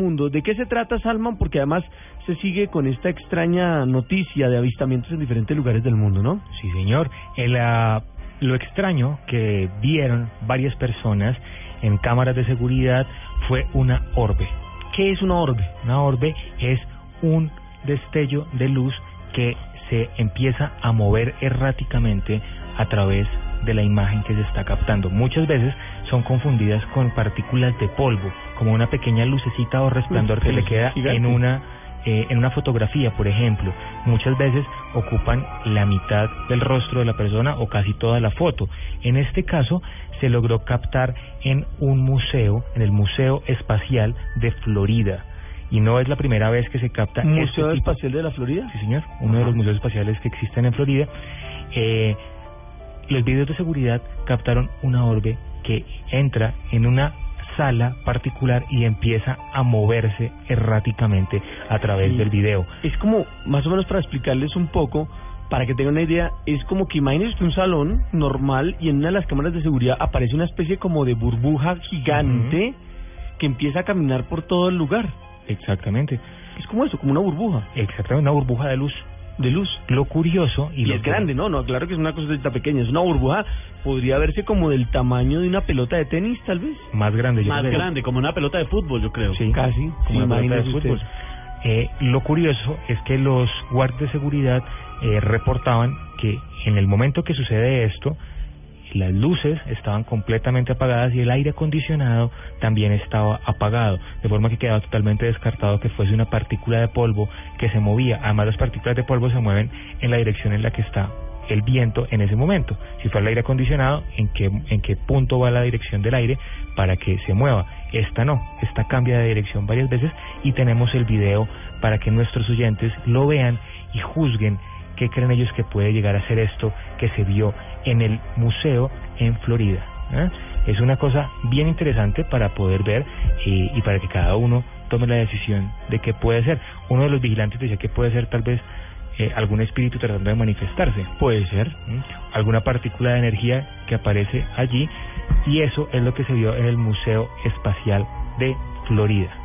mundo. ¿De qué se trata, Salman? Porque además se sigue con esta extraña noticia de avistamientos en diferentes lugares del mundo, ¿no? Sí, señor. El, ah, lo extraño que vieron varias personas en cámaras de seguridad fue una orbe. ¿Qué es una orbe? Una orbe es un destello de luz que se empieza a mover erráticamente a través de la imagen que se está captando. Muchas veces son confundidas con partículas de polvo, como una pequeña lucecita o resplandor que le queda en una eh, en una fotografía, por ejemplo. Muchas veces ocupan la mitad del rostro de la persona o casi toda la foto. En este caso se logró captar en un museo, en el Museo Espacial de Florida y no es la primera vez que se capta. ¿Museo este Espacial de la Florida? Sí, señor, uno de los museos espaciales que existen en Florida. Eh, los videos de seguridad captaron una orbe que entra en una sala particular y empieza a moverse erráticamente a través del video. Es como, más o menos para explicarles un poco, para que tengan una idea, es como que imagínense un salón normal y en una de las cámaras de seguridad aparece una especie como de burbuja gigante que empieza a caminar por todo el lugar. Exactamente. Es como eso, como una burbuja. Exactamente, una burbuja de luz de luz. Lo curioso y, lo es grande, no, no, claro que es una cosita pequeña, es una burbuja, podría verse como del tamaño de una pelota de tenis, tal vez. Más grande, yo Más grande, como una pelota de fútbol, yo creo. Sí, casi, como una pelota de fútbol. Eh, lo curioso es que los guardias de seguridad eh, reportaban que en el momento que sucede esto, las luces estaban completamente apagadas y el aire acondicionado también estaba apagado, de forma que quedaba totalmente descartado que fuese una partícula de polvo que se movía. Además, las partículas de polvo se mueven en la dirección en la que está el viento en ese momento. Si fue el aire acondicionado, ¿en qué, en qué punto va la dirección del aire para que se mueva? Esta no, esta cambia de dirección varias veces y tenemos el video para que nuestros oyentes lo vean y juzguen qué creen ellos que puede llegar a ser esto que se vio en el museo en Florida. ¿eh? Es una cosa bien interesante para poder ver y, y para que cada uno tome la decisión de qué puede ser. Uno de los vigilantes decía que puede ser tal vez eh, algún espíritu tratando de manifestarse. Puede ser. Alguna partícula de energía que aparece allí y eso es lo que se vio en el Museo Espacial de Florida.